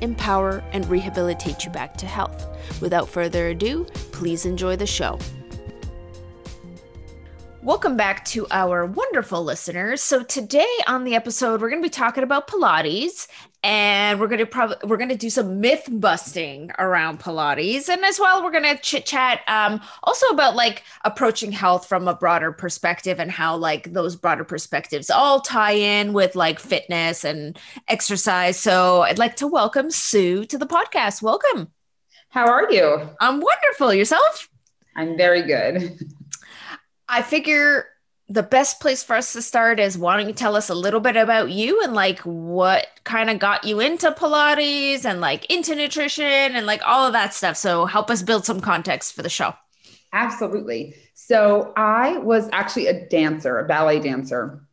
empower, and rehabilitate you back to health. Without further ado, please enjoy the show. Welcome back to our wonderful listeners. So today on the episode, we're going to be talking about Pilates, and we're going to probably we're to do some myth busting around Pilates, and as well, we're going to chit chat um, also about like approaching health from a broader perspective and how like those broader perspectives all tie in with like fitness and exercise. So I'd like to welcome Sue to the podcast. Welcome. How are you? I'm wonderful. Yourself? I'm very good. I figure the best place for us to start is wanting to tell us a little bit about you and like what kind of got you into Pilates and like into nutrition and like all of that stuff. So help us build some context for the show. Absolutely. So I was actually a dancer, a ballet dancer,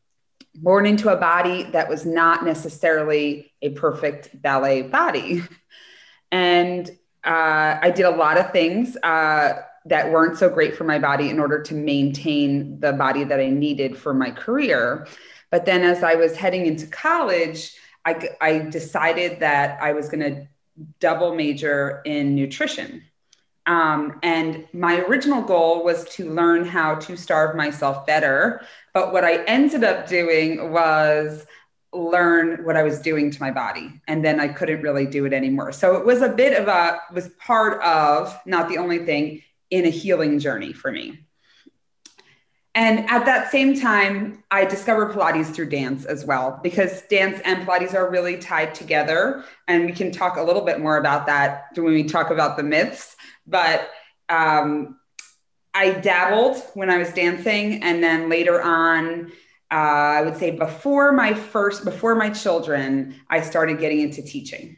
born into a body that was not necessarily a perfect ballet body. And uh, I did a lot of things. Uh, that weren't so great for my body in order to maintain the body that I needed for my career. But then as I was heading into college, I, I decided that I was going to double major in nutrition. Um, and my original goal was to learn how to starve myself better. But what I ended up doing was learn what I was doing to my body. And then I couldn't really do it anymore. So it was a bit of a, was part of, not the only thing, in a healing journey for me. And at that same time, I discovered Pilates through dance as well, because dance and Pilates are really tied together. And we can talk a little bit more about that when we talk about the myths. But um, I dabbled when I was dancing. And then later on, uh, I would say before my first, before my children, I started getting into teaching.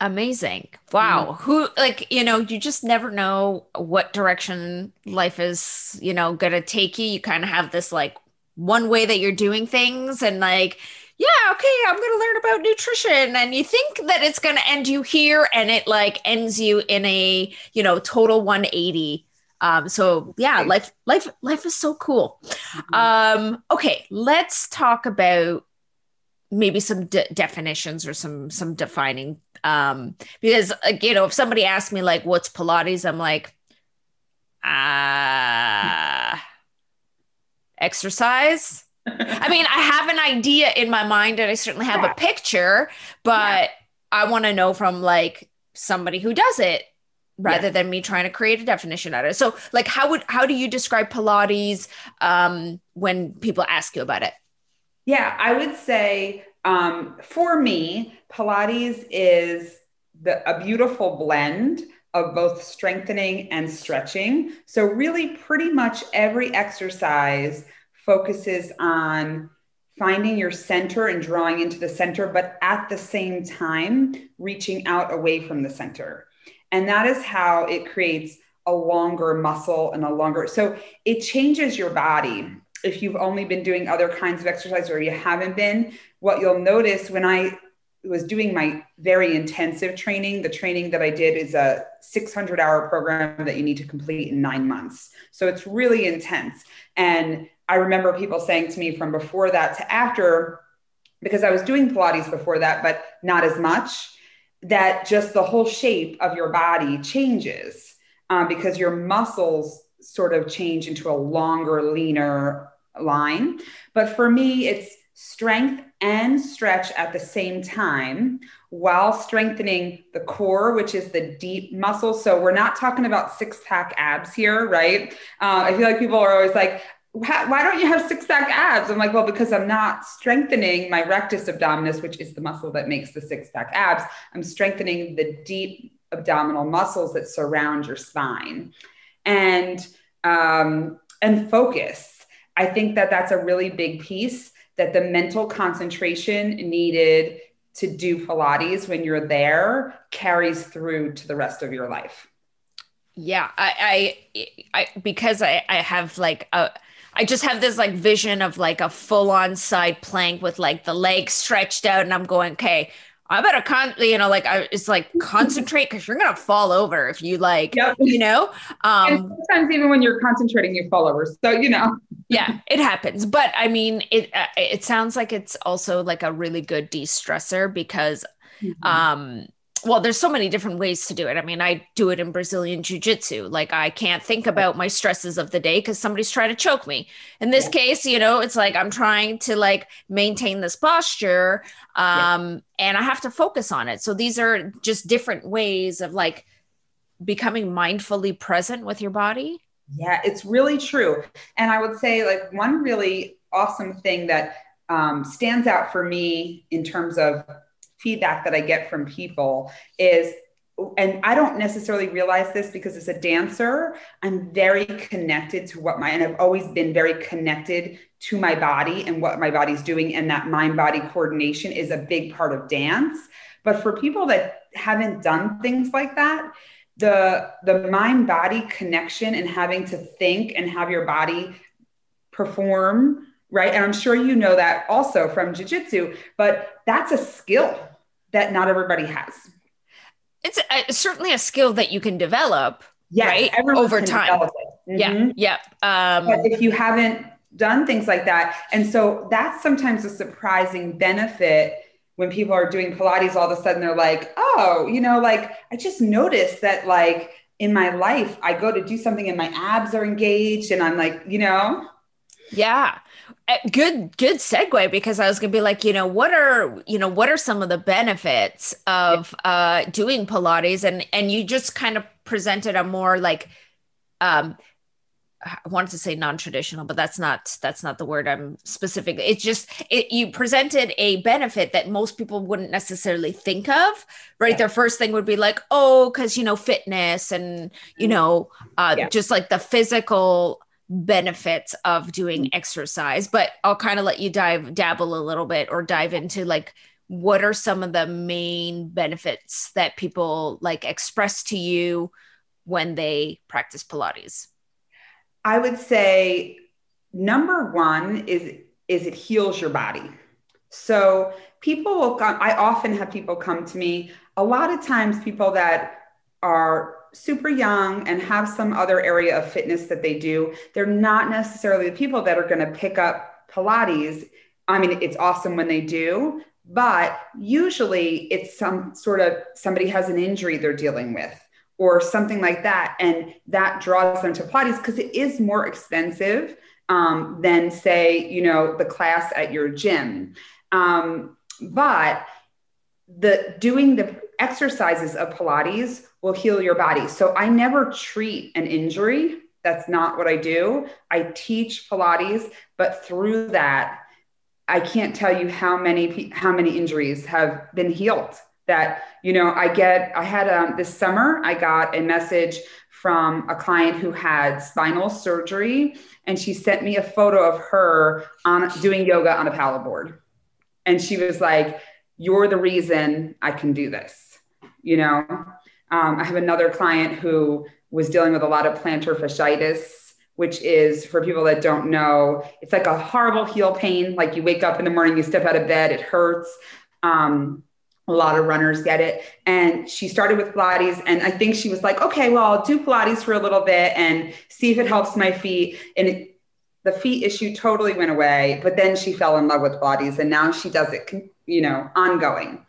Amazing. Wow. Mm. Who like, you know, you just never know what direction life is, you know, going to take you. You kind of have this like one way that you're doing things and like yeah, okay, I'm going to learn about nutrition and you think that it's going to end you here and it like ends you in a, you know, total 180. Um so yeah, life life life is so cool. Mm-hmm. Um okay, let's talk about maybe some de- definitions or some some defining um because like, you know if somebody asks me like what's pilates i'm like ah uh, exercise i mean i have an idea in my mind and i certainly have yeah. a picture but yeah. i want to know from like somebody who does it rather yeah. than me trying to create a definition out of it so like how would how do you describe pilates um when people ask you about it yeah i would say um, for me, Pilates is the, a beautiful blend of both strengthening and stretching. So, really, pretty much every exercise focuses on finding your center and drawing into the center, but at the same time, reaching out away from the center. And that is how it creates a longer muscle and a longer, so it changes your body if you've only been doing other kinds of exercise or you haven't been, what you'll notice when I was doing my very intensive training, the training that I did is a 600 hour program that you need to complete in nine months. So it's really intense. And I remember people saying to me from before that to after, because I was doing Pilates before that, but not as much, that just the whole shape of your body changes um, because your muscles sort of change into a longer, leaner line. But for me, it's strength and stretch at the same time while strengthening the core, which is the deep muscle. So we're not talking about six pack abs here, right? Uh, I feel like people are always like, why don't you have six pack abs? I'm like, well, because I'm not strengthening my rectus abdominis, which is the muscle that makes the six pack abs. I'm strengthening the deep abdominal muscles that surround your spine and um, and focus. I think that that's a really big piece that the mental concentration needed to do Pilates when you're there carries through to the rest of your life. Yeah, I, I, I because I, I have like a, I just have this like vision of like a full on side plank with like the legs stretched out, and I'm going, okay, I better con, you know, like I, it's like concentrate because you're gonna fall over if you like, yep. you know. Um, and sometimes even when you're concentrating, you fall over. So you know. Yeah, it happens. But I mean, it uh, it sounds like it's also like a really good de stressor because, mm-hmm. um, well, there's so many different ways to do it. I mean, I do it in Brazilian Jiu Jitsu. Like, I can't think about my stresses of the day because somebody's trying to choke me. In this yeah. case, you know, it's like I'm trying to like maintain this posture um, yeah. and I have to focus on it. So, these are just different ways of like becoming mindfully present with your body. Yeah, it's really true. And I would say, like, one really awesome thing that um, stands out for me in terms of feedback that I get from people is and I don't necessarily realize this because as a dancer, I'm very connected to what my, and I've always been very connected to my body and what my body's doing. And that mind body coordination is a big part of dance. But for people that haven't done things like that, the, the mind body connection and having to think and have your body perform right? And I'm sure you know that also from jujitsu, but that's a skill that not everybody has. It's a, certainly a skill that you can develop, yes, right? Over time. Mm-hmm. Yeah, yeah. Um, but if you haven't done things like that, and so that's sometimes a surprising benefit when people are doing Pilates. All of a sudden, they're like, "Oh, you know, like I just noticed that, like." in my life, I go to do something and my abs are engaged, and I'm like, you know, yeah. Uh, good good segue because I was going to be like, you know, what are, you know, what are some of the benefits of uh doing pilates and and you just kind of presented a more like um I wanted to say non-traditional, but that's not that's not the word I'm specific. It's just it, you presented a benefit that most people wouldn't necessarily think of, right? Yeah. Their first thing would be like, oh, because you know fitness and you mm-hmm. know uh, yeah. just like the physical benefits of doing mm. exercise but i'll kind of let you dive dabble a little bit or dive into like what are some of the main benefits that people like express to you when they practice pilates i would say number one is is it heals your body. So people will come i often have people come to me. A lot of times people that are super young and have some other area of fitness that they do, they're not necessarily the people that are going to pick up Pilates. I mean, it's awesome when they do, but usually it's some sort of somebody has an injury they're dealing with or something like that. And that draws them to Pilates because it is more expensive um, than, say, you know, the class at your gym. Um, but the doing the exercises of Pilates will heal your body. So I never treat an injury. That's not what I do. I teach Pilates, but through that, I can't tell you how many how many injuries have been healed. That you know, I get. I had um, this summer. I got a message from a client who had spinal surgery, and she sent me a photo of her on doing yoga on a paddleboard, and she was like, "You're the reason I can do this." You know, um, I have another client who was dealing with a lot of plantar fasciitis, which is for people that don't know, it's like a horrible heel pain. Like you wake up in the morning, you step out of bed, it hurts. Um, a lot of runners get it. And she started with Pilates. And I think she was like, okay, well, I'll do Pilates for a little bit and see if it helps my feet. And it, the feet issue totally went away. But then she fell in love with Pilates and now she does it, you know, ongoing.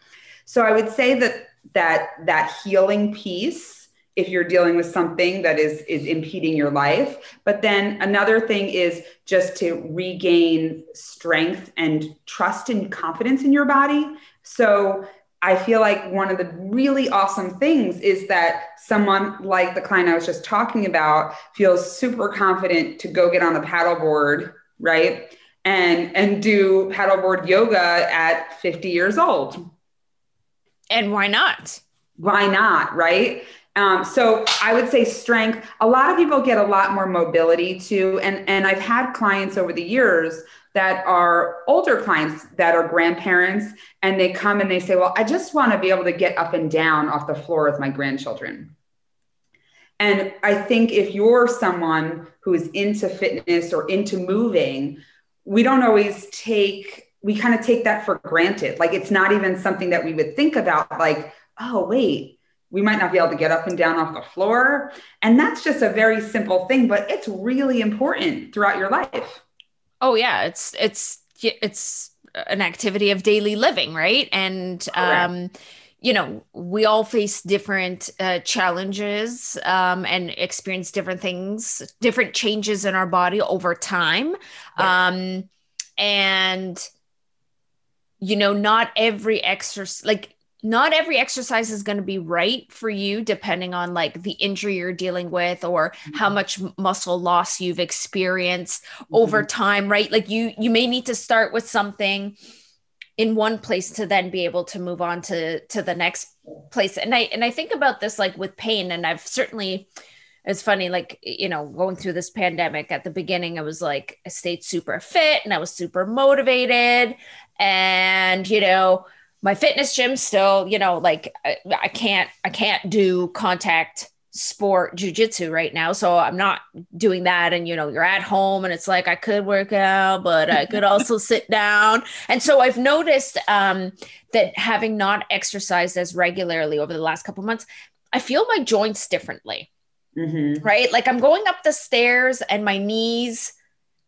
So I would say that that that healing piece if you're dealing with something that is is impeding your life but then another thing is just to regain strength and trust and confidence in your body so I feel like one of the really awesome things is that someone like the client I was just talking about feels super confident to go get on the paddleboard, right? And and do paddleboard yoga at 50 years old and why not? Why not? Right. Um, so I would say strength. A lot of people get a lot more mobility too, and and I've had clients over the years that are older clients that are grandparents, and they come and they say, "Well, I just want to be able to get up and down off the floor with my grandchildren." And I think if you're someone who is into fitness or into moving, we don't always take we kind of take that for granted. Like it's not even something that we would think about. Like, oh wait we might not be able to get up and down off the floor. And that's just a very simple thing, but it's really important throughout your life. Oh yeah, it's it's it's an activity of daily living, right? And um you know, we all face different uh, challenges um, and experience different things, different changes in our body over time. Yeah. Um, and, you know, not every exercise, like not every exercise is going to be right for you depending on like the injury you're dealing with or how mm-hmm. much muscle loss you've experienced mm-hmm. over time right like you you may need to start with something in one place to then be able to move on to to the next place and i and i think about this like with pain and i've certainly it's funny like you know going through this pandemic at the beginning i was like i stayed super fit and i was super motivated and you know my fitness gym still, you know, like I, I can't I can't do contact sport jujitsu right now. So I'm not doing that. And you know, you're at home and it's like I could work out, but I could also sit down. And so I've noticed um, that having not exercised as regularly over the last couple months, I feel my joints differently. Mm-hmm. Right. Like I'm going up the stairs and my knees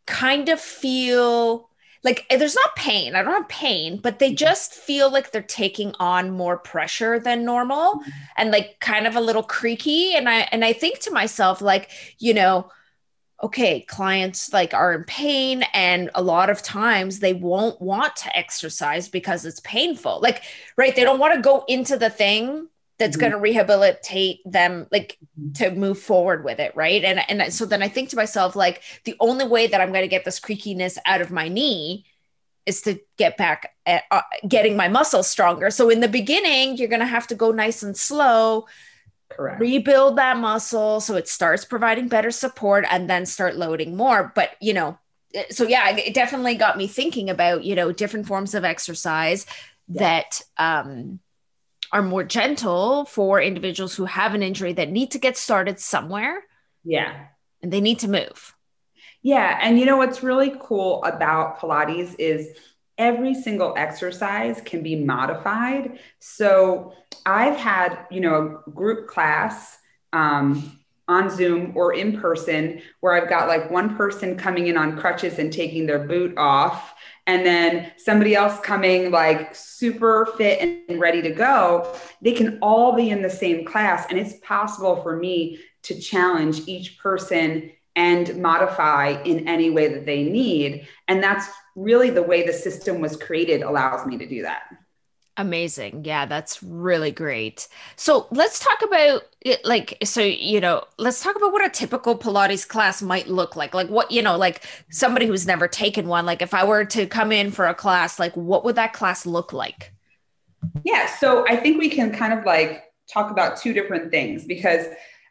kind of feel like eh, there's not pain. I don't have pain, but they mm-hmm. just feel like they're taking on more pressure than normal mm-hmm. and like kind of a little creaky. And I and I think to myself, like, you know, okay, clients like are in pain and a lot of times they won't want to exercise because it's painful. Like, right, they don't want to go into the thing that's mm-hmm. going to rehabilitate them like mm-hmm. to move forward with it right and and so then i think to myself like the only way that i'm going to get this creakiness out of my knee is to get back at uh, getting my muscles stronger so in the beginning you're going to have to go nice and slow Correct. rebuild that muscle so it starts providing better support and then start loading more but you know so yeah it definitely got me thinking about you know different forms of exercise yeah. that um are more gentle for individuals who have an injury that need to get started somewhere. Yeah. And they need to move. Yeah. And you know what's really cool about Pilates is every single exercise can be modified. So I've had, you know, a group class um, on Zoom or in person where I've got like one person coming in on crutches and taking their boot off and then somebody else coming like super fit and ready to go, they can all be in the same class. And it's possible for me to challenge each person and modify in any way that they need. And that's really the way the system was created, allows me to do that. Amazing. Yeah, that's really great. So let's talk about it. Like, so, you know, let's talk about what a typical Pilates class might look like. Like, what, you know, like somebody who's never taken one, like if I were to come in for a class, like what would that class look like? Yeah. So I think we can kind of like talk about two different things because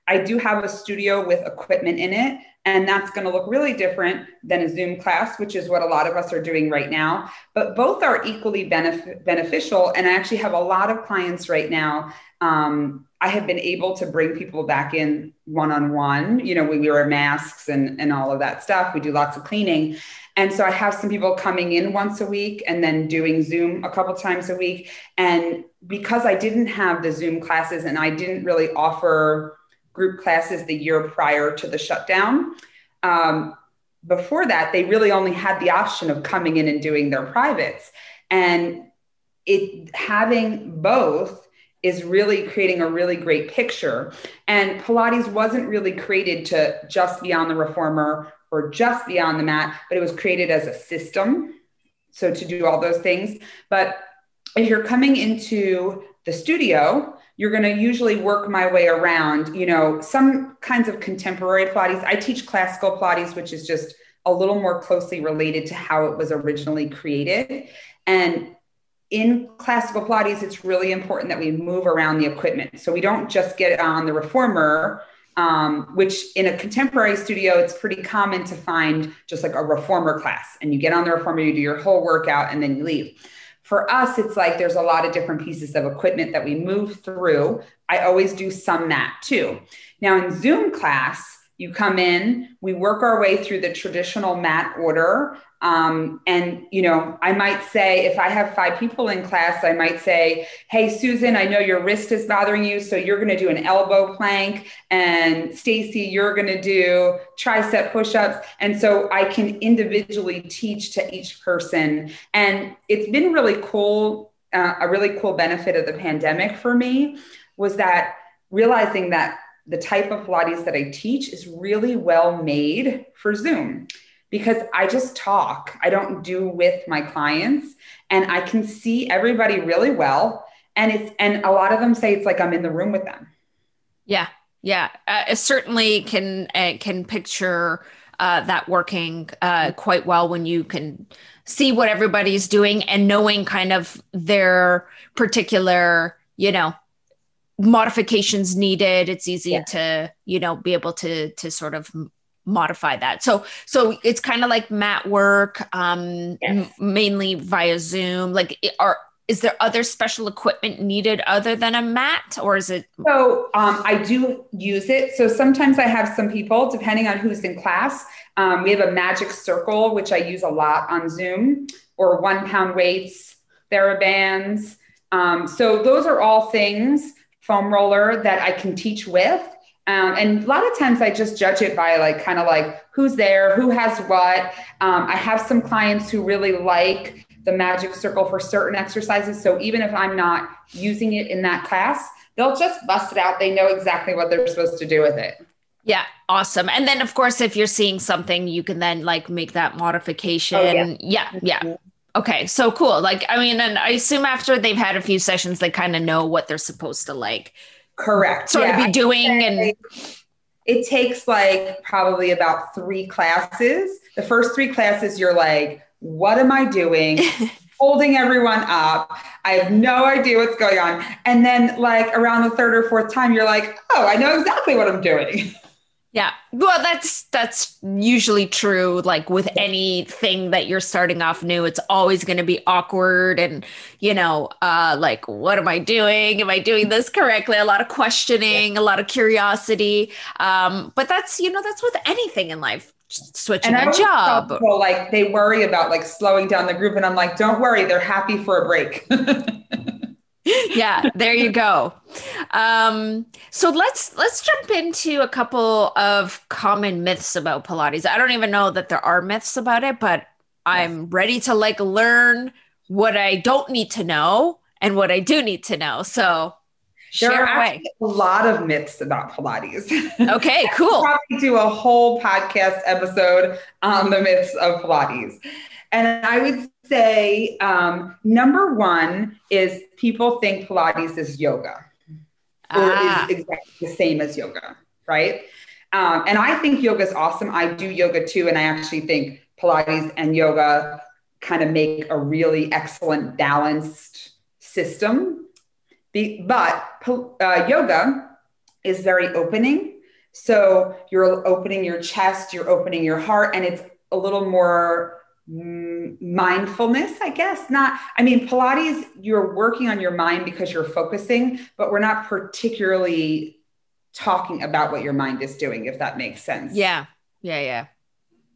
I do have a studio with equipment in it. And that's going to look really different than a Zoom class, which is what a lot of us are doing right now. But both are equally benef- beneficial. And I actually have a lot of clients right now. Um, I have been able to bring people back in one on one. You know, we wear masks and, and all of that stuff. We do lots of cleaning. And so I have some people coming in once a week and then doing Zoom a couple times a week. And because I didn't have the Zoom classes and I didn't really offer group classes the year prior to the shutdown. Um, before that, they really only had the option of coming in and doing their privates. And it having both is really creating a really great picture. And Pilates wasn't really created to just be on the reformer or just be on the mat, but it was created as a system. So to do all those things. But if you're coming into the studio, you're going to usually work my way around, you know, some kinds of contemporary Pilates. I teach classical Pilates, which is just a little more closely related to how it was originally created. And in classical Pilates, it's really important that we move around the equipment. So we don't just get on the reformer, um, which in a contemporary studio, it's pretty common to find just like a reformer class. And you get on the reformer, you do your whole workout, and then you leave. For us, it's like there's a lot of different pieces of equipment that we move through. I always do some mat too. Now, in Zoom class, you come in, we work our way through the traditional mat order. Um, and, you know, I might say, if I have five people in class, I might say, Hey, Susan, I know your wrist is bothering you. So you're going to do an elbow plank. And Stacy, you're going to do tricep push ups. And so I can individually teach to each person. And it's been really cool. Uh, a really cool benefit of the pandemic for me was that realizing that the type of Pilates that I teach is really well made for Zoom because I just talk. I don't do with my clients and I can see everybody really well and it's and a lot of them say it's like I'm in the room with them. Yeah. Yeah. Uh, certainly can uh, can picture uh, that working uh, quite well when you can see what everybody's doing and knowing kind of their particular, you know, modifications needed it's easy yeah. to you know be able to to sort of modify that so so it's kind of like mat work um yes. m- mainly via zoom like are is there other special equipment needed other than a mat or is it so um, i do use it so sometimes i have some people depending on who's in class um, we have a magic circle which i use a lot on zoom or one pound weights therabands um, so those are all things foam roller that I can teach with. Um, and a lot of times I just judge it by like kind of like who's there, who has what. Um, I have some clients who really like the magic circle for certain exercises. So even if I'm not using it in that class, they'll just bust it out. They know exactly what they're supposed to do with it. Yeah, awesome. And then of course if you're seeing something, you can then like make that modification. Oh, yeah. yeah, yeah. Mm-hmm. Okay, so cool. Like, I mean, and I assume after they've had a few sessions, they kind of know what they're supposed to like. Correct. Sort yeah, of be doing, and it takes like probably about three classes. The first three classes, you're like, "What am I doing?" Holding everyone up. I have no idea what's going on. And then, like around the third or fourth time, you're like, "Oh, I know exactly what I'm doing." Yeah. Well, that's that's usually true like with anything that you're starting off new. It's always going to be awkward and, you know, uh like what am I doing? Am I doing this correctly? A lot of questioning, a lot of curiosity. Um but that's, you know, that's with anything in life. Switching and a job. People, like they worry about like slowing down the group and I'm like, "Don't worry, they're happy for a break." yeah, there you go. Um, so let's let's jump into a couple of common myths about Pilates. I don't even know that there are myths about it, but I'm ready to like learn what I don't need to know and what I do need to know. So there are away. a lot of myths about Pilates. Okay, cool. probably do a whole podcast episode on the myths of Pilates. And I would say um, number one is people think Pilates is yoga or ah. is exactly the same as yoga, right? Um, and I think yoga is awesome. I do yoga too. And I actually think Pilates and yoga kind of make a really excellent balanced system. Be, but uh, yoga is very opening. So you're opening your chest, you're opening your heart, and it's a little more mindfulness, I guess. Not, I mean, Pilates, you're working on your mind because you're focusing, but we're not particularly talking about what your mind is doing, if that makes sense. Yeah. Yeah. Yeah.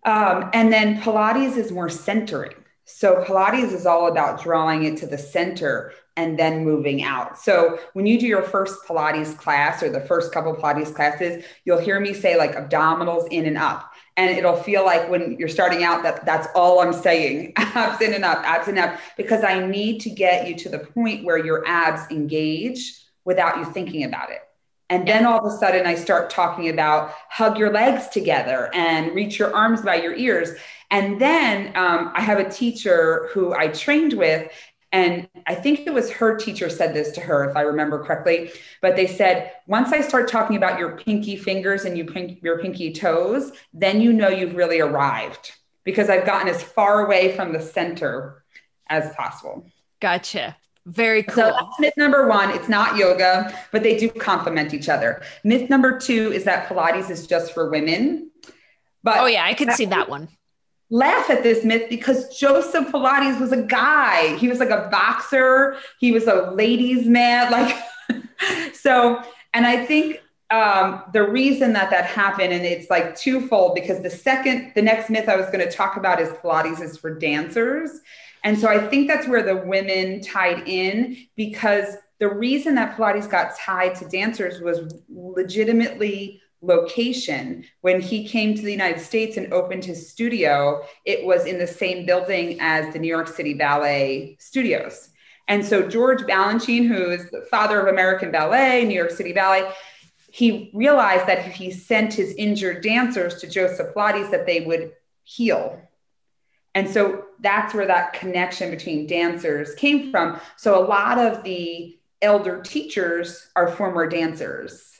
Um, and then Pilates is more centering. So Pilates is all about drawing it to the center and then moving out. So when you do your first Pilates class or the first couple Pilates classes, you'll hear me say like abdominals in and up and it'll feel like when you're starting out that that's all i'm saying. Abs in and up abs in and up. Because i need to get you to the point where your abs engage without you thinking about it. And then all of a sudden i start talking about hug your legs together and reach your arms by your ears. And then um, i have a teacher who i trained with and I think it was her teacher said this to her, if I remember correctly. But they said, once I start talking about your pinky fingers and you pink, your pinky toes, then you know you've really arrived because I've gotten as far away from the center as possible. Gotcha. Very cool. So that's myth number one. It's not yoga, but they do complement each other. Myth number two is that Pilates is just for women. But oh yeah, I can see that one. Laugh at this myth because Joseph Pilates was a guy. He was like a boxer. He was a ladies' man. Like so, and I think um, the reason that that happened, and it's like twofold because the second, the next myth I was going to talk about is Pilates is for dancers. And so I think that's where the women tied in because the reason that Pilates got tied to dancers was legitimately location. When he came to the United States and opened his studio, it was in the same building as the New York City Ballet Studios. And so George Balanchine, who is the father of American Ballet, New York City Ballet, he realized that if he sent his injured dancers to Joseph Pilates, that they would heal. And so that's where that connection between dancers came from. So a lot of the elder teachers are former dancers.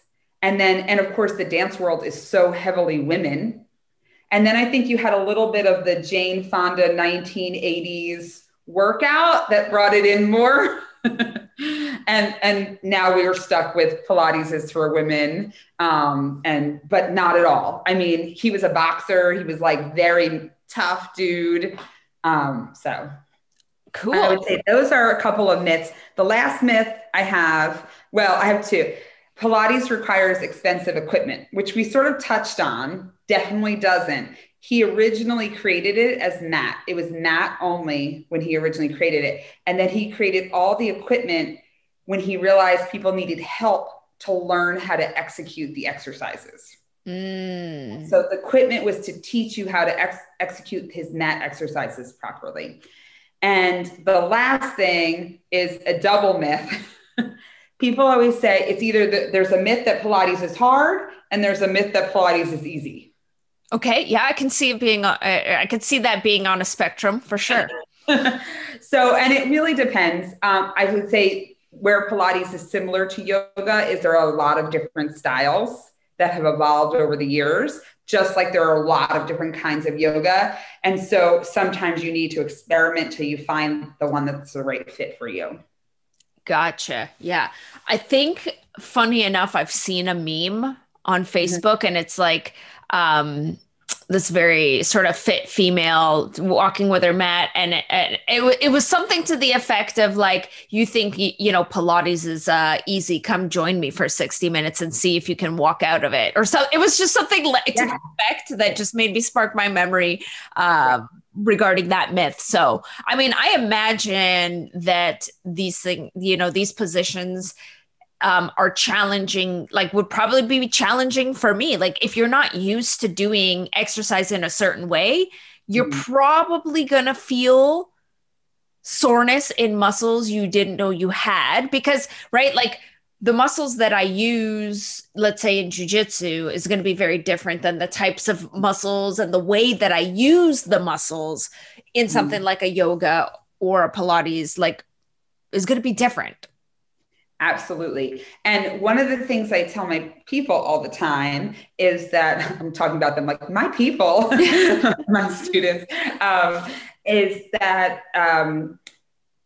And then, and of course, the dance world is so heavily women. And then I think you had a little bit of the Jane Fonda 1980s workout that brought it in more. and and now we are stuck with Pilates is for women, um, and but not at all. I mean, he was a boxer. He was like very tough dude. Um, so cool. I would say those are a couple of myths. The last myth I have, well, I have two. Pilates requires expensive equipment, which we sort of touched on. Definitely doesn't. He originally created it as mat. It was mat only when he originally created it. And then he created all the equipment when he realized people needed help to learn how to execute the exercises. Mm. So the equipment was to teach you how to ex- execute his mat exercises properly. And the last thing is a double myth. people always say it's either the, there's a myth that Pilates is hard and there's a myth that Pilates is easy. Okay, yeah, I can see it being. Uh, I can see that being on a spectrum for sure. so, and it really depends. Um, I would say where Pilates is similar to yoga is there are a lot of different styles that have evolved over the years, just like there are a lot of different kinds of yoga. And so sometimes you need to experiment till you find the one that's the right fit for you. Gotcha. Yeah. I think funny enough, I've seen a meme on mm-hmm. Facebook mm-hmm. and it's like, um, this very sort of fit female walking with her mat. And it, it, was something to the effect of like you think you know pilates is uh, easy come join me for 60 minutes and see if you can walk out of it. Or so it was just something like yeah. to the effect that just made me spark my memory uh, regarding that myth. So i mean i imagine that these things you know these positions um, are challenging, like would probably be challenging for me. Like if you're not used to doing exercise in a certain way, you're mm-hmm. probably going to feel soreness in muscles you didn't know you had because, right? Like the muscles that I use, let's say in jujitsu, is going to be very different than the types of muscles and the way that I use the muscles in mm-hmm. something mm-hmm. like a yoga or a Pilates, like is going to be different. Absolutely. And one of the things I tell my people all the time is that I'm talking about them like my people, my students, um, is that um,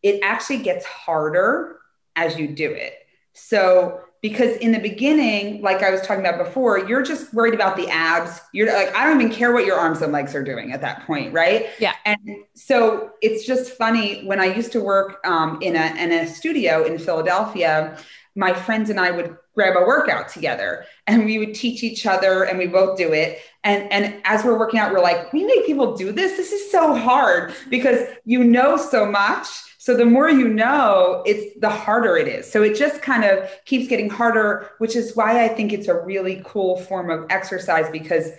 it actually gets harder as you do it. So because in the beginning like i was talking about before you're just worried about the abs. You're like i don't even care what your arms and legs are doing at that point right? Yeah. And so it's just funny when i used to work um, in a in a studio in philadelphia my friends and i would grab a workout together and we would teach each other and we both do it. And and as we're working out we're like we make people do this? This is so hard because you know so much so the more you know, it's the harder it is. So it just kind of keeps getting harder, which is why I think it's a really cool form of exercise because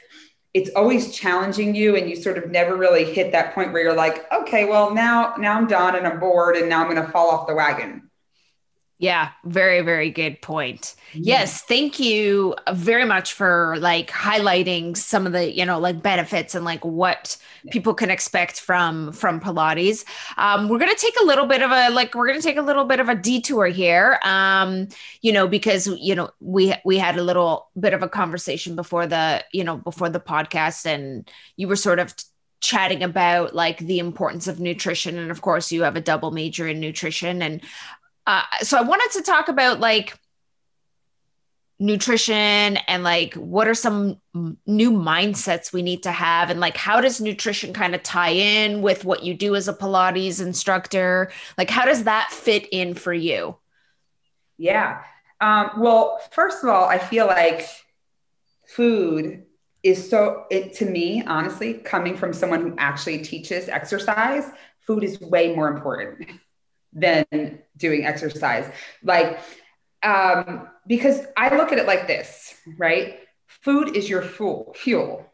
it's always challenging you and you sort of never really hit that point where you're like, okay, well now now I'm done and I'm bored and now I'm going to fall off the wagon. Yeah, very, very good point. Yes, thank you very much for like highlighting some of the, you know, like benefits and like what yeah. people can expect from from Pilates. Um, we're gonna take a little bit of a like we're gonna take a little bit of a detour here. Um, you know, because you know, we we had a little bit of a conversation before the, you know, before the podcast, and you were sort of chatting about like the importance of nutrition. And of course, you have a double major in nutrition. And uh, so I wanted to talk about like nutrition and like what are some new mindsets we need to have and like how does nutrition kind of tie in with what you do as a pilates instructor? Like how does that fit in for you? Yeah. Um, well first of all i feel like food is so it to me honestly coming from someone who actually teaches exercise food is way more important than doing exercise like um, because I look at it like this, right? Food is your fuel, fuel,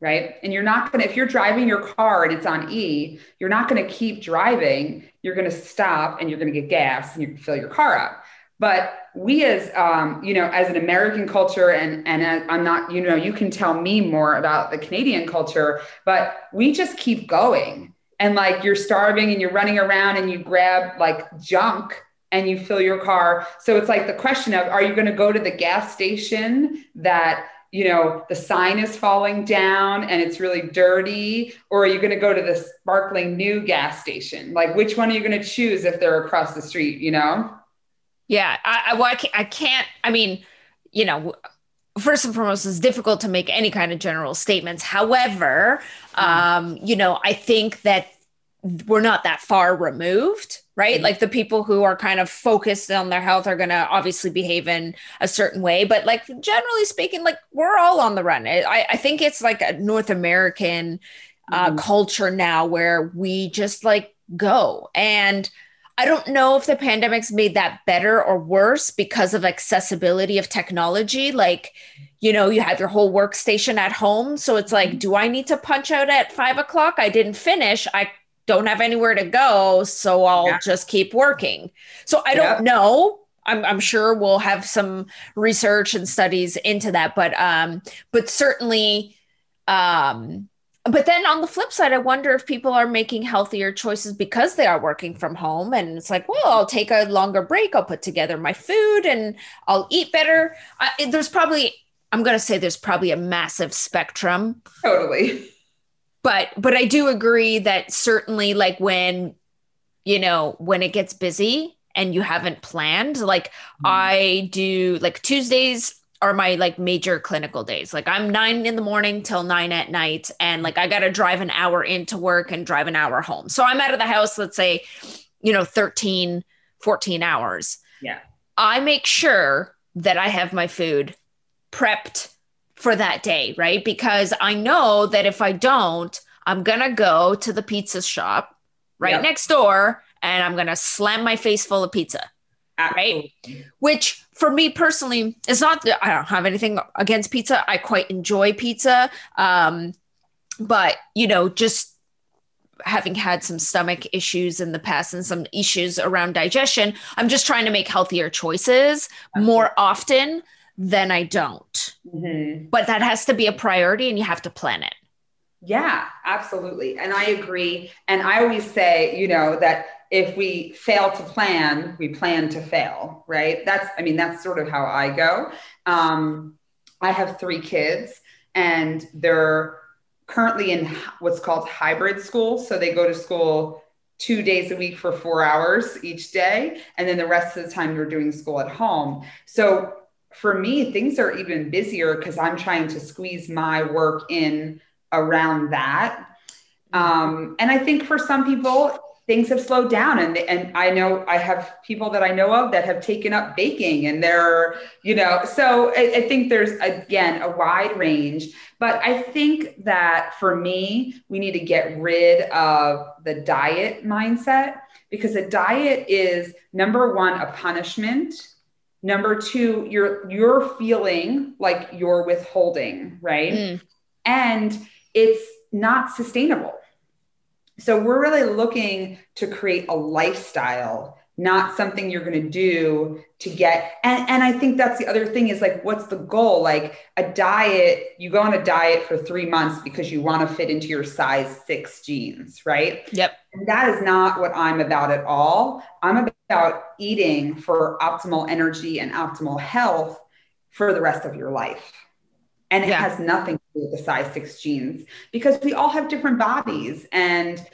right? And you're not going to, if you're driving your car and it's on E, you're not going to keep driving. You're going to stop and you're going to get gas and you fill your car up. But we, as um, you know, as an American culture, and and I'm not, you know, you can tell me more about the Canadian culture, but we just keep going. And like you're starving and you're running around and you grab like junk and you fill your car. So it's like the question of are you going to go to the gas station that you know the sign is falling down and it's really dirty? Or are you going to go to the sparkling new gas station? Like which one are you going to choose if they're across the street you know? Yeah i I, well, I, can't, I can't i mean you know first and foremost it's difficult to make any kind of general statements however mm. um you know i think that we're not that far removed right? Mm-hmm. Like the people who are kind of focused on their health are going to obviously behave in a certain way. But like generally speaking, like we're all on the run. I, I think it's like a North American uh, mm-hmm. culture now where we just like go. And I don't know if the pandemic's made that better or worse because of accessibility of technology. Like, you know, you have your whole workstation at home. So it's like, mm-hmm. do I need to punch out at five o'clock? I didn't finish. I don't have anywhere to go, so I'll yeah. just keep working. So I don't know. I'm, I'm sure we'll have some research and studies into that, but um, but certainly, um, but then on the flip side, I wonder if people are making healthier choices because they are working from home, and it's like, well, I'll take a longer break, I'll put together my food, and I'll eat better. I, there's probably, I'm going to say, there's probably a massive spectrum. Totally but but I do agree that certainly like when you know when it gets busy and you haven't planned like mm. I do like Tuesdays are my like major clinical days. Like I'm nine in the morning till nine at night. And like I got to drive an hour into work and drive an hour home. So I'm out of the house, let's say, you know, 13, 14 hours. Yeah. I make sure that I have my food prepped for that day, right? Because I know that if I don't, I'm going to go to the pizza shop right yep. next door and I'm going to slam my face full of pizza. Absolutely. Right. Which for me personally is not, that I don't have anything against pizza. I quite enjoy pizza. Um, but, you know, just having had some stomach issues in the past and some issues around digestion, I'm just trying to make healthier choices Absolutely. more often than I don't. Mm-hmm. But that has to be a priority and you have to plan it. Yeah, absolutely. And I agree. And I always say, you know, that if we fail to plan, we plan to fail, right? That's, I mean, that's sort of how I go. Um, I have three kids and they're currently in what's called hybrid school. So they go to school two days a week for four hours each day. And then the rest of the time they're doing school at home. So for me, things are even busier because I'm trying to squeeze my work in around that. Um, and I think for some people, things have slowed down and and I know I have people that I know of that have taken up baking and they're you know so I, I, think there's again a wide range but I think that for me we need to get rid of the diet mindset because a diet is number one a punishment Number two, you're you're feeling like you're withholding, right? Mm. And it's not sustainable. So we're really looking to create a lifestyle not something you're going to do to get and, and i think that's the other thing is like what's the goal? Like a diet you go on a diet for three months because you want to fit into your size six jeans right? Yep. And that is not what i'm about at all. I'm about eating for optimal energy and optimal health for the rest of your life. And it yeah. has nothing to with the size six jeans because we all have different bodies. And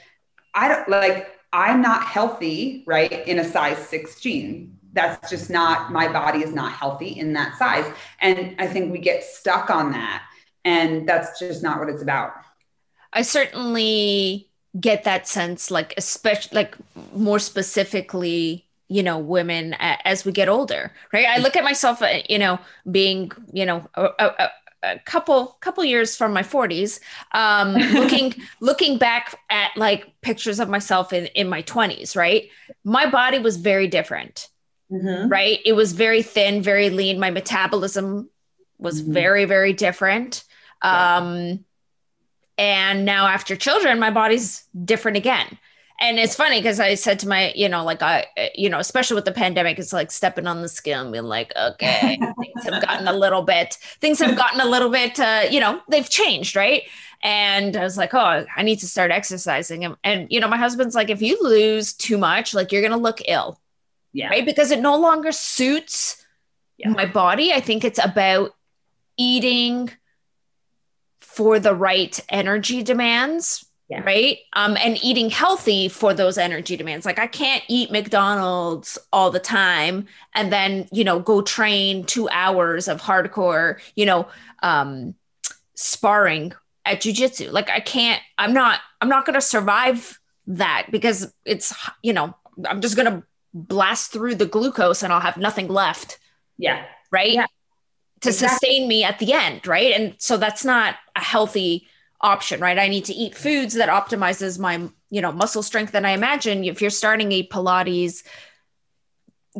I don't like, I'm not healthy, right, in a size six jean. That's just not, my body is not healthy in that size. And I think we get stuck on that. And that's just not what it's about. I certainly get that sense, like, especially, like, more specifically, you know, women as we get older, right? I look at myself, uh, you know, being, you know, a, a, a couple couple years from my 40s um looking looking back at like pictures of myself in in my 20s right? My body was very different mm-hmm. right? It was very thin very lean. My metabolism was mm-hmm. very very different. Um and now after children my body's different again and it's funny because I said to my, you know, like I, you know, especially with the pandemic, it's like stepping on the scale and being like, okay, things have gotten a little bit, things have gotten a little bit, uh, you know, they've changed, right? And I was like, oh, I need to start exercising. And, and you know, my husband's like, if you lose too much, like you're gonna look ill, yeah, right? Because it no longer suits yeah. my body. I think it's about eating for the right energy demands yeah. right? Um and eating healthy for those energy demands. Like i can't eat mcdonald's all the time and then you know go train 2 hours of hardcore you know um sparring at jiu-jitsu like i can't i'm not i'm not going to survive that because it's you know i'm just going to blast through the glucose and i'll have nothing left. Yeah. Right? Yeah. to exactly. sustain me at the end right? And so that's not a healthy option, right? I need to eat foods that optimizes my, you know, muscle strength. And I imagine if you're starting a Pilates,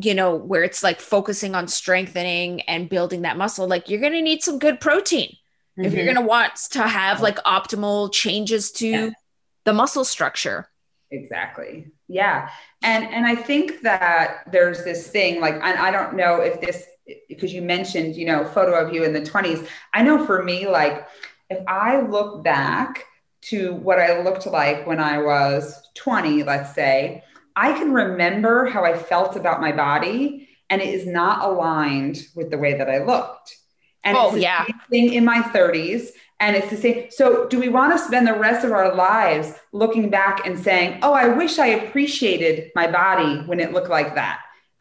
you know, where it's like focusing on strengthening and building that muscle, like you're going to need some good protein. Mm-hmm. If you're mm-hmm. going to want to have like optimal changes to yeah. the muscle structure. Exactly. Yeah. And and I think that there's this thing like I, I don't know if this because you mentioned, you know, photo of you in the 20s. I know for me, like if I look back to what I looked like when I was 20, let's say, I can remember how I felt about my body and it is not aligned with the way that I looked. And oh, it's the yeah. same thing in my 30s. And it's the same. So, do we want to spend the rest of our lives looking back and saying, oh, I wish I appreciated my body when it looked like that?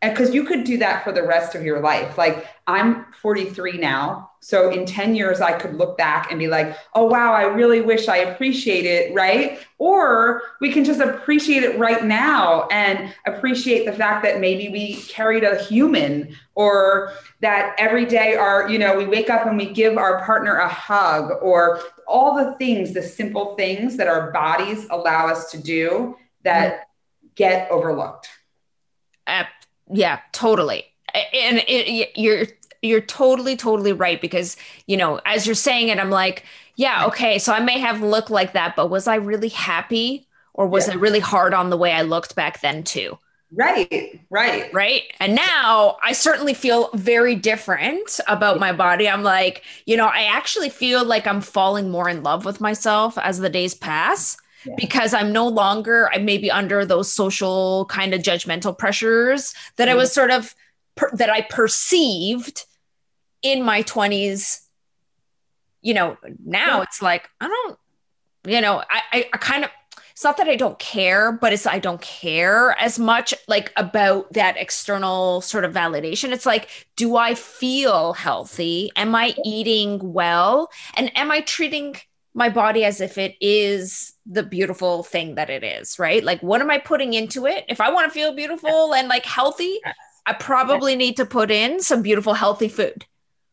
Because you could do that for the rest of your life. Like I'm 43 now. So in 10 years, I could look back and be like, oh, wow, I really wish I appreciate it. Right. Or we can just appreciate it right now and appreciate the fact that maybe we carried a human or that every day our, you know, we wake up and we give our partner a hug or all the things, the simple things that our bodies allow us to do that mm-hmm. get overlooked yeah, totally. And it, you're you're totally totally right because you know as you're saying it i'm like yeah okay so i may have looked like that but was i really happy or was yeah. i really hard on the way i looked back then too? Right right. Right? And now i certainly feel very different about my body. I'm like you know i actually feel like i'm falling more in love with myself as the days pass because I'm no longer, I may be under those social kind of judgmental pressures that mm. I was sort of, per, that I perceived in my 20s. You know, now yeah. it's like, I don't, you know, I, I, I kind of, it's not that I don't care, but it's I don't care as much like about that external sort of validation. It's like, do I feel healthy? Am I eating well? And am I treating my body as if it is the beautiful thing that it is, right? Like, what am I putting into it? If I want to feel beautiful and like healthy, I probably need to put in some beautiful, healthy food.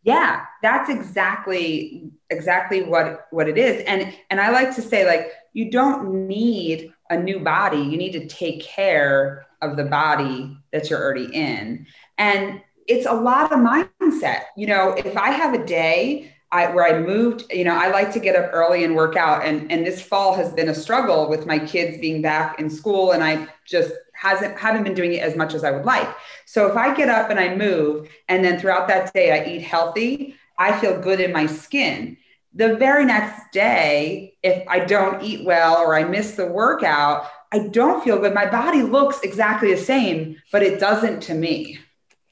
Yeah, that's exactly exactly what what it is. And and I like to say like you don't need a new body. You need to take care of the body that you're already in. And it's a lot of mindset. You know, if I have a day I, where I moved, you know, I like to get up early and work out. And, and this fall has been a struggle with my kids being back in school. And I just hasn't, haven't been doing it as much as I would like. So if I get up and I move, and then throughout that day, I eat healthy, I feel good in my skin. The very next day, if I don't eat well or I miss the workout, I don't feel good. My body looks exactly the same, but it doesn't to me.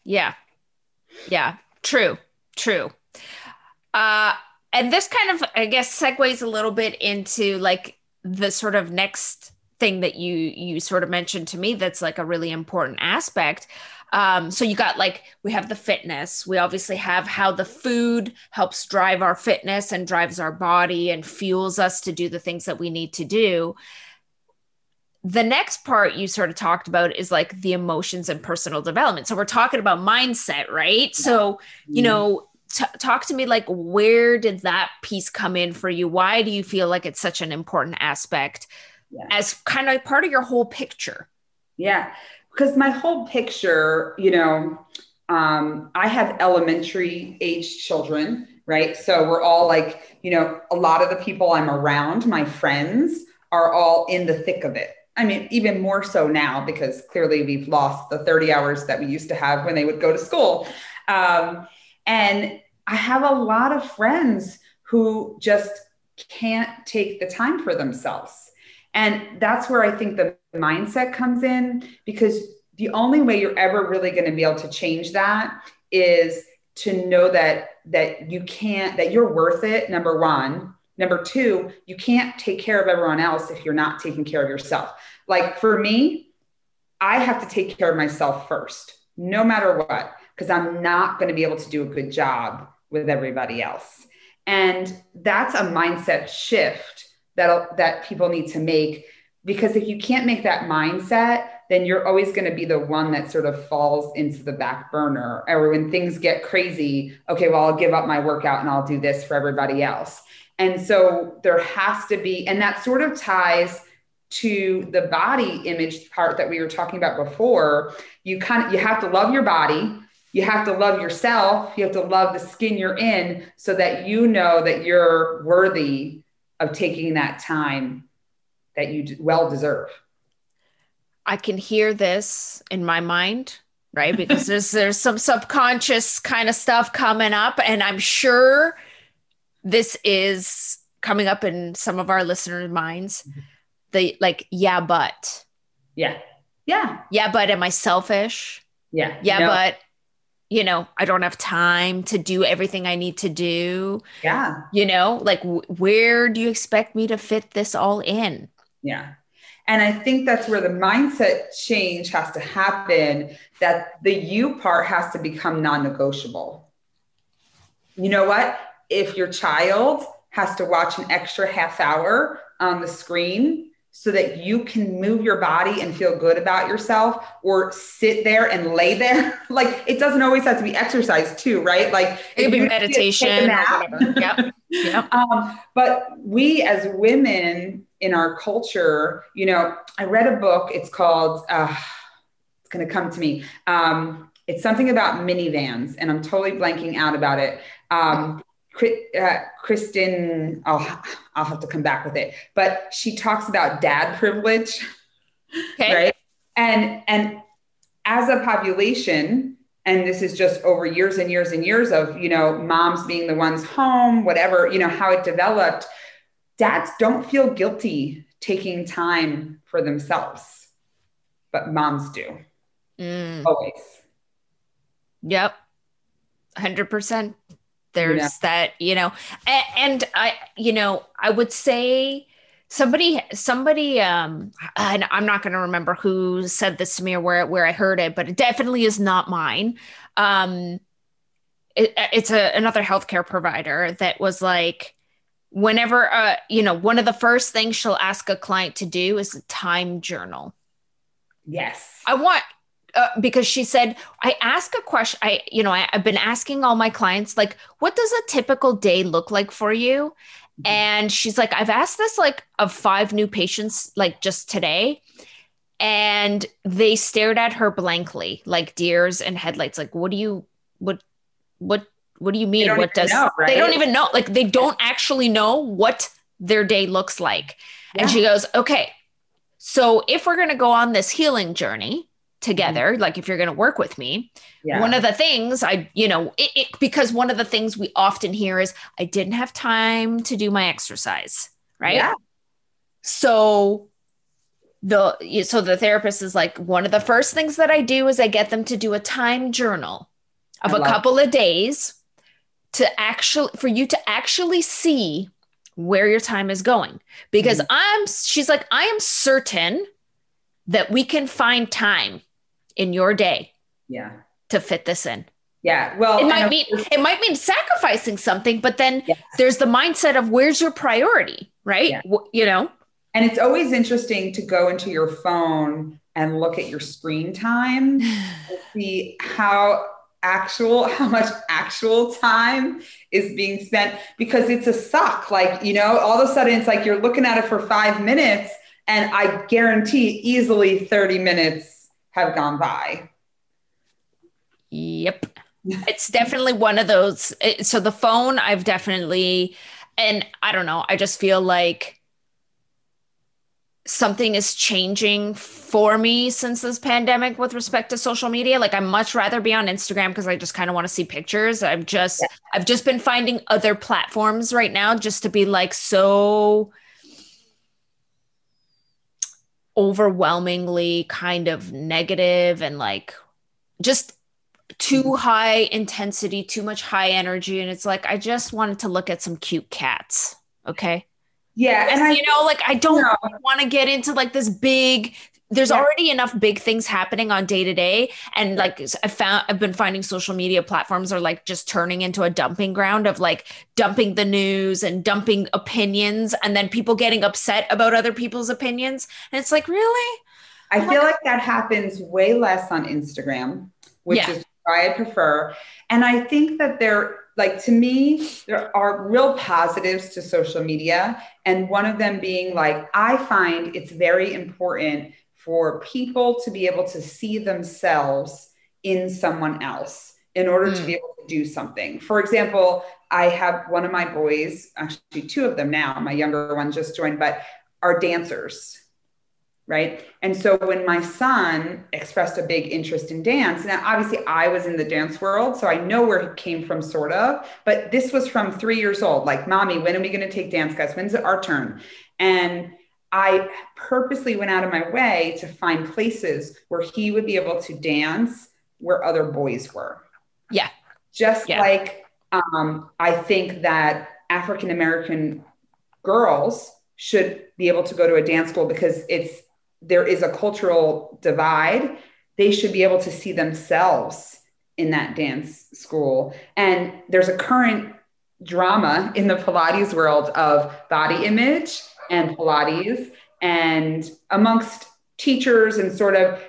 Yeah. Yeah. True. True. Uh, and this kind of i guess segues a little bit into like the sort of next thing that you you sort of mentioned to me that's like a really important aspect. Um, so you got like we have the fitness. We obviously have how the food helps drive our fitness and drives our body and fuels us to do the things that we need to do. The next part you sort of talked about is like the emotions and personal development. So we're talking about mindset right? So you mm-hmm. know t- talk to me like where did that piece come in for you why do you feel like it's such an important aspect yeah. as kind of part of your whole picture yeah because my whole picture, you know, um, I have elementary age children, right? So we're all like, you know, a lot of the people I'm around, my friends, are all in the thick of it. I mean, even more so now because clearly we've lost the 30 hours that we used to have when they would go to school. Um, and I have a lot of friends who just can't take the time for themselves. And that's where I think the mindset comes in because the only way you're ever really going to be able to change that is to know that that you can't that you're worth it number 1 number 2 you can't take care of everyone else if you're not taking care of yourself. Like for me I have to take care of myself first no matter what because I'm not going to be able to do a good job with everybody else. And that's a mindset shift that that people need to make because if you can't make that mindset then you're always going to be the one that sort of falls into the back burner or when things get crazy okay well i'll give up my workout and i'll do this for everybody else. And so there has to be and that sort of ties to the body image part that we were talking about before. You kind of you have to love your body you have to love yourself you have to love the skin you're in so that you know that you're worthy of taking that time that you well deserve. I can hear this in my mind, right? Because there's there's some subconscious kind of stuff coming up, and I'm sure this is coming up in some of our listeners' minds. Mm-hmm. The like, yeah, but. Yeah. Yeah. Yeah, but am I selfish? Yeah. Yeah, no. but you know, I don't have time to do everything I need to do. Yeah. You know, like w- where do you expect me to fit this all in? Yeah. And I think that's where the mindset change has to happen that the you part has to become non negotiable. You know what? If your child has to watch an extra half hour on the screen so that you can move your body and feel good about yourself or sit there and lay there. like it doesn't always have to be exercise too, right? Like it could be meditation. yep. yep. Um, but we as women in our culture, you know, I read a book, it's called, uh, it's going to come to me. Um, it's something about minivans and I'm totally blanking out about it. Um, uh, Kristen, I'll, I'll have to come back with it, but she talks about dad privilege, okay. right? And and as a population, and this is just over years and years and years of you know moms being the ones home, whatever you know how it developed. Dads don't feel guilty taking time for themselves, but moms do mm. always. Yep, hundred percent there's yeah. that you know and, and, i you know i would say somebody somebody um and i'm not going to remember who said this to me or where where i heard it but it definitely is not mine. Um it, it's a another healthcare provider that was like whenever uh you know one of the first things she'll ask a client to do is a time journal. Yes. I want uh, because she said i ask a question i you know I, have been asking all my clients like what does a typical day look like for you mm-hmm. and she's like i've asked this like of five new patients like just today and they stared at her blankly like deers and headlights like what do you what what what do you mean what does know, right? they don't even know like they don't actually know what their day looks like yeah. and she goes okay so if we're going to go on this healing journey together mm-hmm. like if you're going to work with me yeah. one of the things i you know it, it, because one of the things we often hear is i didn't have time to do my exercise right yeah. so the so the therapist is like one of the first things that i do is i get them to do a time journal of a couple of days to actually for you to actually see where your time is going because mm-hmm. i'm she's like i am certain that we can find time in your day yeah. to fit this in. Yeah. Well it might mean it might mean sacrificing something but then yes. there's the mindset of where's your priority right? Yeah. you know? And it's always interesting to go into your phone and look at your screen time see how actual how much actual time is being spent because it's a suck. Like you know all of a sudden it's like you're looking at it for five minutes and i guarantee easily 30 minutes have gone by. Yep. It's definitely one of those so the phone i've definitely and i don't know i just feel like something is changing for me since this pandemic with respect to social media. Like i much rather be on instagram because i just kind of want to see pictures. I've just yeah. i've just been finding other platforms right now just to be like so overwhelmingly kind of negative and like just too mm-hmm. high intensity too much high energy and it's like i just wanted to look at some cute cats okay yeah. And I, you know, like I don't want to get into like this big, there's yeah. already enough big things happening on day to day. And like I found, I've been finding social media platforms are like just turning into a dumping ground of like dumping the news and dumping opinions and then people getting upset about other people's opinions. And it's like, really? I oh feel like that happens way less on Instagram, which yeah. is why I prefer. And I think that there like to me there are real positives to social media and one of them being like i find it's very important for people to be able to see themselves in someone else in order mm. to be hmm. able to do something for example i have one of my boys actually two of them now my younger one just joined but are dancers right? And so when my son expressed a big interest in dance, now obviously I was in the dance world, so I know where it came from, sort of, but this was from three years old. Like, mommy, when are we going to take dance class? When's it our turn? And I purposely went out of my way to find places where he would be able to dance where other boys were. Yeah. Just yeah. like um, I think that African American girls should be able to go to a dance school because it's there is a cultural divide, they should be able to see themselves in that dance school. And there's a current drama in the Pilates world of body image and Pilates, and amongst teachers and sort of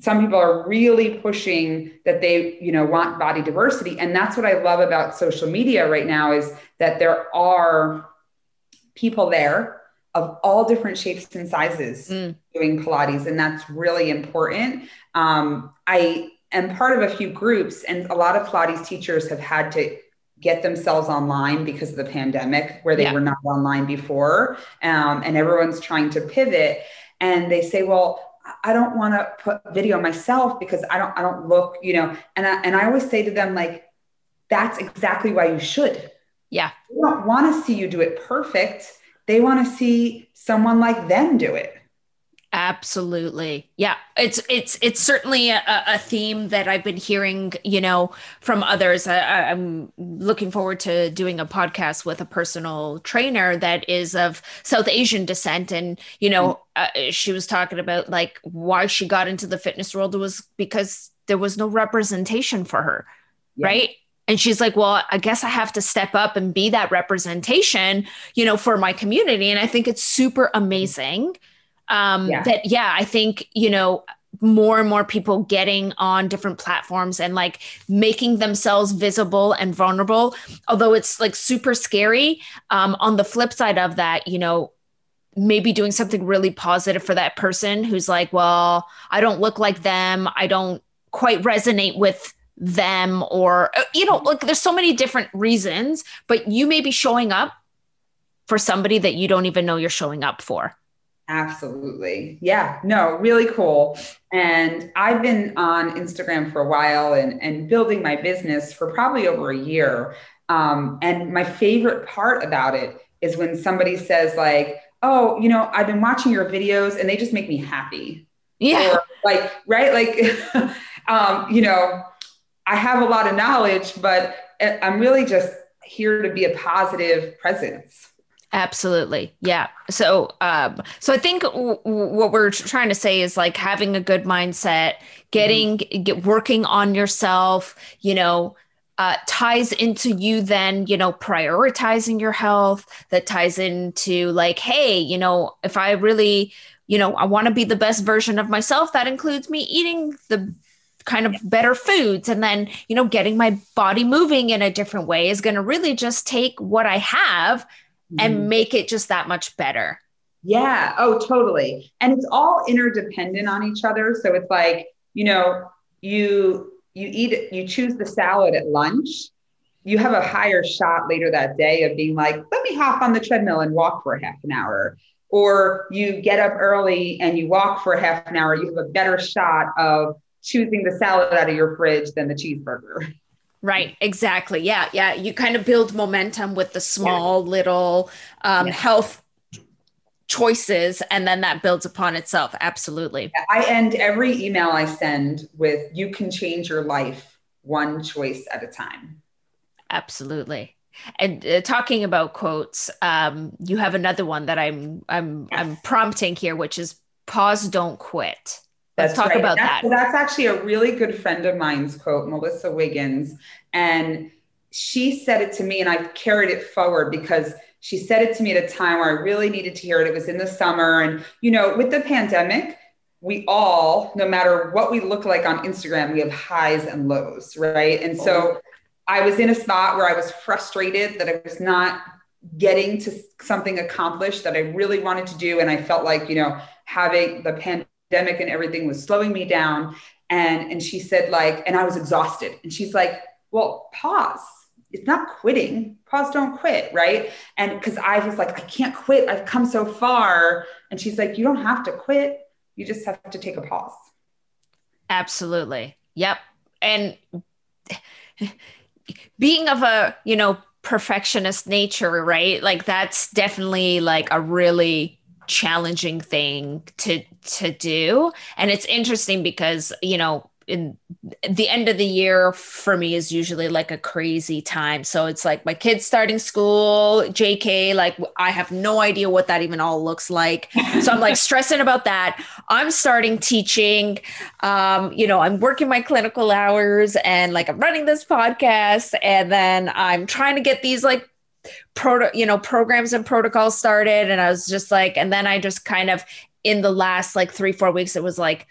some people are really pushing that they you know want body diversity and that's what i love about social media right now is that there are people there of all different shapes and sizes mm. doing Pilates, and that's really important. Um, I am part of a few groups, and a lot of Pilates teachers have had to get themselves online because of the pandemic, where they yeah. were not online before, um, and everyone's trying to pivot. And they say, "Well, I don't want to put video myself because I don't, I don't look, you know." And I, and I always say to them, like, "That's exactly why you should." Yeah, They don't want to see you do it perfect they want to see someone like them do it. Absolutely. Yeah. It's it's it's certainly a, a, theme that I've been hearing, you know, from others. I, I'm looking forward to doing a podcast with a personal trainer that is of South Asian descent. And, you know, mm-hmm. uh, she was talking about like why she got into the fitness world was because there was no representation for her. Yeah. Right. And she's like, well, I guess I have to step up and be that representation, you know, for my community. And I think it's super amazing. Um, yeah. That, yeah, I think, you know, more and more people getting on different platforms and like making themselves visible and vulnerable although it's like super scary. Um, on the flip side of that you know maybe doing something really positive for that person who's like well i don't look like them. I don't quite resonate with them or uh, you know like there's so many different reasons but you may be showing up for somebody that you don't even know you're showing up for absolutely. Yeah. No really cool. And i've been on instagram for a while and and building my business for probably over a year. Um, and my favorite part about it is when somebody says like oh you know i've been watching your videos and they just make me happy. Yeah. Or like right? Like um, you know I have a lot of knowledge, but I'm really just here to be a positive presence. Absolutely. Yeah. So, um, so I think w- what we're trying to say is like having a good mindset, getting, mm-hmm. get working on yourself, you know, uh, ties into you then, you know, prioritizing your health that ties into like, hey, you know, if I really, you know, I want to be the best version of myself, that includes me eating the kind of better foods and then you know getting my body moving in a different way is going to really just take what i have and mm-hmm. make it just that much better. Yeah. Oh totally. And it's all interdependent on each other. So it's like you know you you eat you choose the salad at lunch. You have a higher shot later that day of being like let me hop on the treadmill and walk for half an hour. Or you get up early and you walk for half an hour. You have a better shot of choosing the salad out of your fridge than the cheeseburger. Right, exactly. Yeah, yeah. You kind of build momentum with the small yeah. little um, yeah. health choices, and then that builds upon itself. Absolutely. I end every email I send with you can change your life one choice at a time. Absolutely. And uh, talking about quotes, um, you have another one that I'm I'm yes. I'm prompting here, which is pause, don't quit. Let's talk right. about that's, that. That's actually a really good friend of mine's quote, Melissa Wiggins. And she said it to me, and I carried it forward because she said it to me at a time where I really needed to hear it. It was in the summer. And, you know, with the pandemic, we all, no matter what we look like on Instagram, we have highs and lows, right? And so oh. I was in a spot where I was frustrated that I was not getting to something accomplished that I really wanted to do. And I felt like, you know, having the pandemic pandemic and everything was slowing me down. And, and she said, like, and I was exhausted. And she's like, well, pause. It's not quitting. Pause, don't quit. Right. And because I was like, I can't quit. I've come so far. And she's like, you don't have to quit. You just have to take a pause. Absolutely. Yep. And being of a, you know, perfectionist nature, right? Like that's definitely like a really challenging thing to to do and it's interesting because you know in the end of the year for me is usually like a crazy time. So it's like my kids starting school, JK, like I have no idea what that even all looks like. So I'm like stressing about that. I'm starting teaching. Um, you know, I'm working my clinical hours and like I'm running this podcast and then I'm trying to get these like proto you know programs and protocols started and i was just like and then i just kind of in the last like three four weeks it was like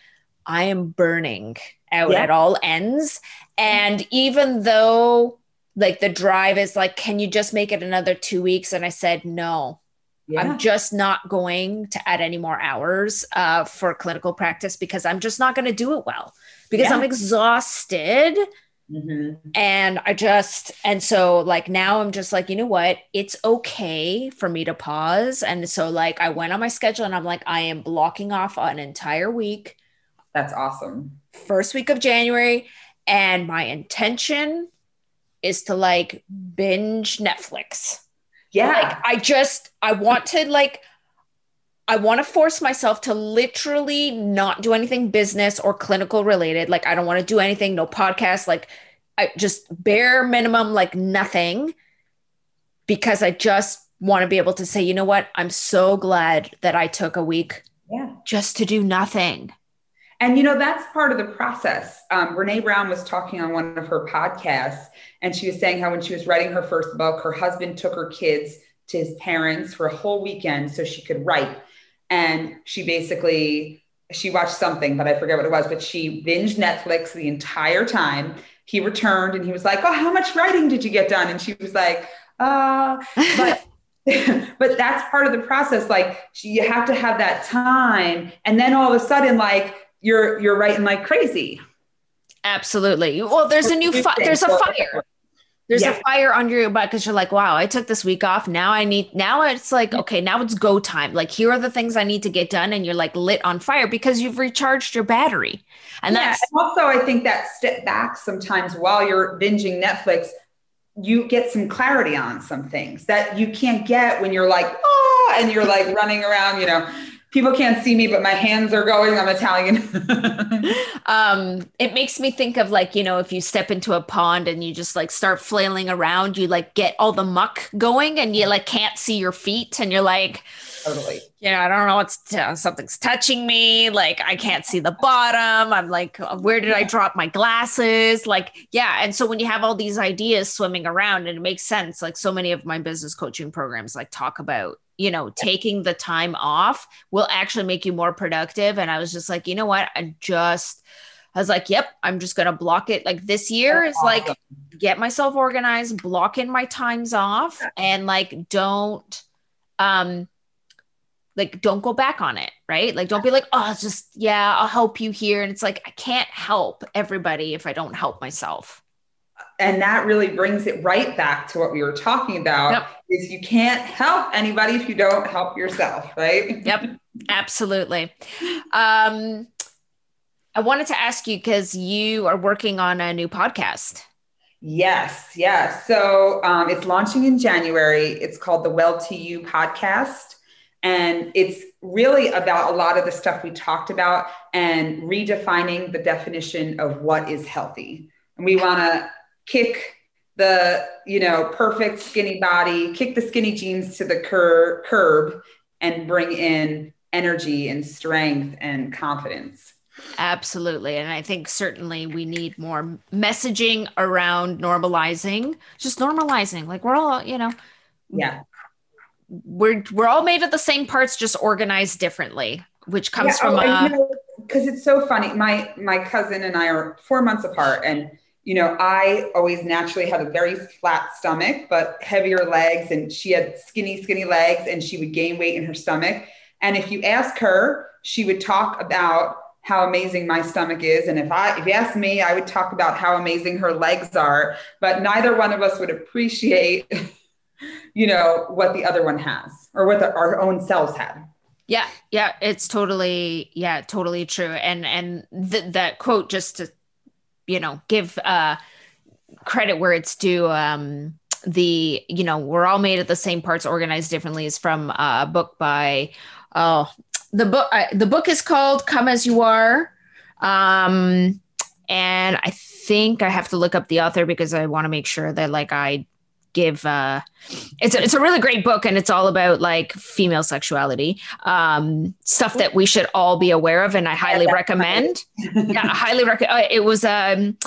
i am burning out yeah. at all ends and even though like the drive is like can you just make it another two weeks and i said no yeah. i'm just not going to add any more hours uh, for clinical practice because i'm just not going to do it well because yeah. i'm exhausted Mm-hmm. And I just, and so like now I'm just like, you know what? It's okay for me to pause. And so like I went on my schedule and I'm like, I am blocking off an entire week. That's awesome. First week of January. And my intention is to like binge Netflix. Yeah. Like I just, I want to like, I want to force myself to literally not do anything business or clinical related. Like, I don't want to do anything, no podcast, like, I just bare minimum, like nothing, because I just want to be able to say, you know what? I'm so glad that I took a week yeah. just to do nothing. And you know, that's part of the process. Um, Brene Brown was talking on one of her podcasts, and she was saying how when she was writing her first book, her husband took her kids to his parents for a whole weekend so she could write and she basically she watched something but i forget what it was but she binged netflix the entire time. He returned and he was like oh how much writing did you get done? And she was like uh but but that's part of the process. Like you have to have that time. And then all of a sudden like you're you're writing like crazy. Absolutely. Well there's a new fi- there's a fire there's yeah. a fire under your butt because you're like, wow, I took this week off. Now I need, now it's like, mm. okay, now it's go time. Like, here are the things I need to get done. And you're like lit on fire because you've recharged your battery. And yeah, that's and also, I think that step back sometimes while you're binging Netflix, you get some clarity on some things that you can't get when you're like, oh, and you're like running around, you know, people can't see me, but my hands are going. I'm Italian. um, it makes me think of like, you know, if you step into a pond and you just like start flailing around, you like get all the muck going and you like can't see your feet and you're like, totally. You know, I don't know what's t- something's touching me. Like I can't see the bottom. I'm like, where did I drop my glasses? Like, yeah. And so when you have all these ideas swimming around, and it makes sense. Like so many of my business coaching programs like talk about you know, taking the time off will actually make you more productive. And I was just like, you know what? I just, I was like, yep, I'm just going to block it. Like this year is like, get myself organized, block in my times off, and like, don't, um, like don't go back on it right like don't be like oh just yeah i'll help you here and it's like i can't help everybody if i don't help myself and that really brings it right back to what we were talking about yep. is you can't help anybody if you don't help yourself right? Yep absolutely. Um i wanted to ask you because you are working on a new podcast. Yes yes. So um, it's launching in january. It's called the well to you podcast. And it's really about a lot of the stuff we talked about and redefining the definition of what is healthy. And we want to kick the you know perfect skinny body kick the skinny jeans to the cur- curb and bring in energy and strength and confidence. Absolutely. And i think certainly we need more messaging around normalizing just normalizing like we're all you know yeah. we're we're all made of the same parts just organized differently which comes yeah, from because oh, uh, it's so funny. My my cousin and i are four months apart and you know, I always naturally had a very flat stomach, but heavier legs, and she had skinny, skinny legs, and she would gain weight in her stomach. And if you ask her, she would talk about how amazing my stomach is. And if I if you ask me, I would talk about how amazing her legs are. But neither one of us would appreciate, you know, what the other one has or what the, our own selves had. Yeah, yeah, it's totally, yeah, totally true. And and th- that quote just to you know give uh credit where it's due um the you know we're all made of the same parts organized differently is from a book by oh the book uh, the book is called come as you are. Um and i think i have to look up the author because i want to make sure that like i give uh it's a, it's a really great book and it's all about like female sexuality um stuff that we should all be aware of and i highly recommend. Yeah I highly recommend uh, it was um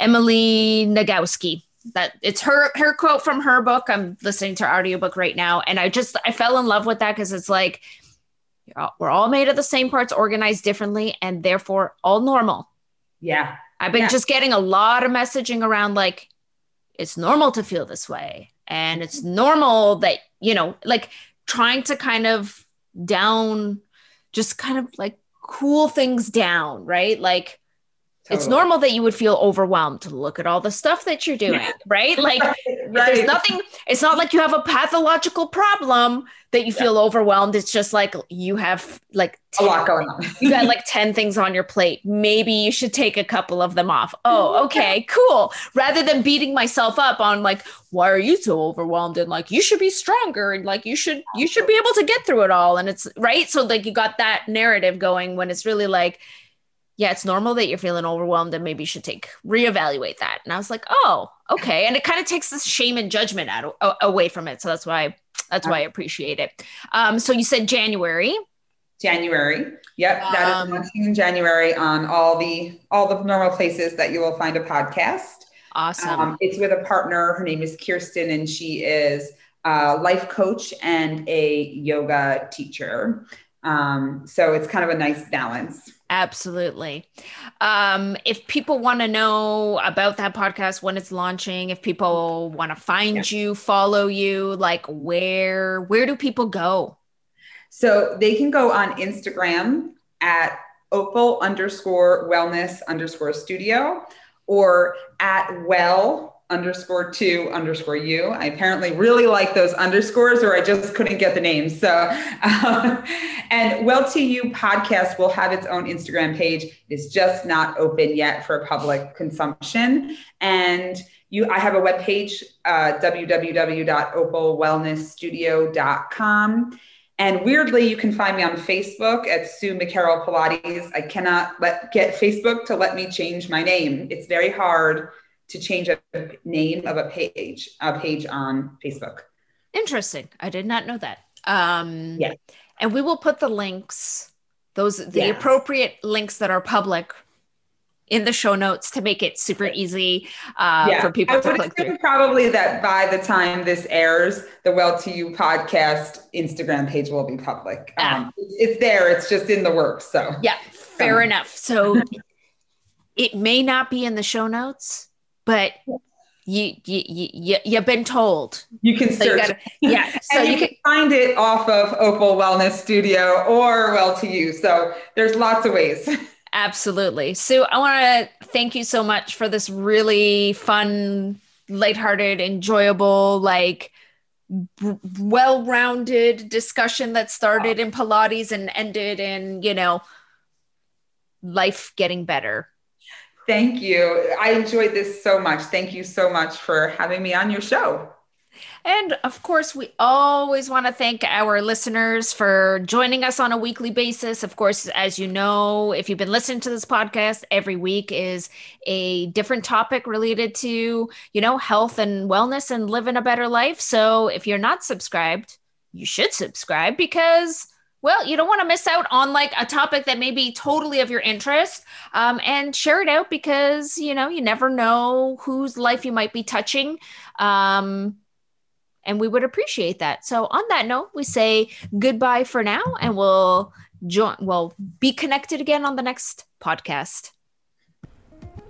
Emily Nagoski that it's her her quote from her book. I'm listening to her audiobook right now and i just i fell in love with that because it's like we're all made of the same parts organized differently and therefore all normal. Yeah. I've been yeah. just getting a lot of messaging around like it's normal to feel this way. And it's normal that you know like trying to kind of down just kind of like cool things down right? Like Totally. It's normal that you would feel overwhelmed to look at all the stuff that you're doing, right? Like right, right. there's nothing, it's not like you have a pathological problem that you feel yeah. overwhelmed. It's just like you have like 10, a lot going on. you got like 10 things on your plate. Maybe you should take a couple of them off. Oh, okay, cool. Rather than beating myself up on like, why are you so overwhelmed? And like you should be stronger and like you should you should be able to get through it all. And it's right. So like you got that narrative going when it's really like yeah, it's normal that you're feeling overwhelmed and maybe you should take reevaluate that. And I was like, oh, okay. And it kind of takes this shame and judgment out away from it. So that's why that's why I appreciate it. Um, so you said January. January. Yep, that um, is launching in January on all the all the normal places that you will find a podcast. Awesome. Um, it's with a partner. Her name is Kirsten, and she is a life coach and a yoga teacher. Um, so it's kind of a nice balance. Absolutely. Um, if people want to know about that podcast when it's launching, if people want to find yeah. you, follow you, like where where do people go? So they can go on Instagram at opal underscore wellness underscore studio or at well underscore two underscore you. I apparently really like those underscores, or I just couldn't get the names. So, and Well to You podcast will have its own Instagram page. It's just not open yet for public consumption. And you, I have a webpage, uh, www.opalwellnessstudio.com. And weirdly, you can find me on Facebook at Sue McCarroll Pilates. I cannot let get Facebook to let me change my name. It's very hard to change a name of a page, a page on Facebook. Interesting. I did not know that. Um, yeah. And we will put the links, those the appropriate links that are public in the show notes to make it super easy uh, yeah. for people I to click through. Probably that by the time this airs, the Well to You podcast Instagram page will be public. Ah. Um, it's, it's, there. It's just in the works. So yeah, fair um. enough. So it may not be in the show notes, but you you you you've been told you can search. You gotta, yeah, so you, you, can, can find it off of Opal Wellness Studio or Well to You. So there's lots of ways. Absolutely. Sue, I want to thank you so much for this really fun, lighthearted, enjoyable, like b- well-rounded discussion that started in Pilates and ended in, you know, life getting better. Thank you. I enjoyed this so much. Thank you so much for having me on your show. And of course, we always want to thank our listeners for joining us on a weekly basis. Of course, as you know, if you've been listening to this podcast, every week is a different topic related to, you know, health and wellness and living a better life. So if you're not subscribed, you should subscribe because well, you don't want to miss out on like a topic that may be totally of your interest um, and share it out because, you know, you never know whose life you might be touching. Um, and we would appreciate that. So on that note, we say goodbye for now and we'll join well be connected again on the next podcast.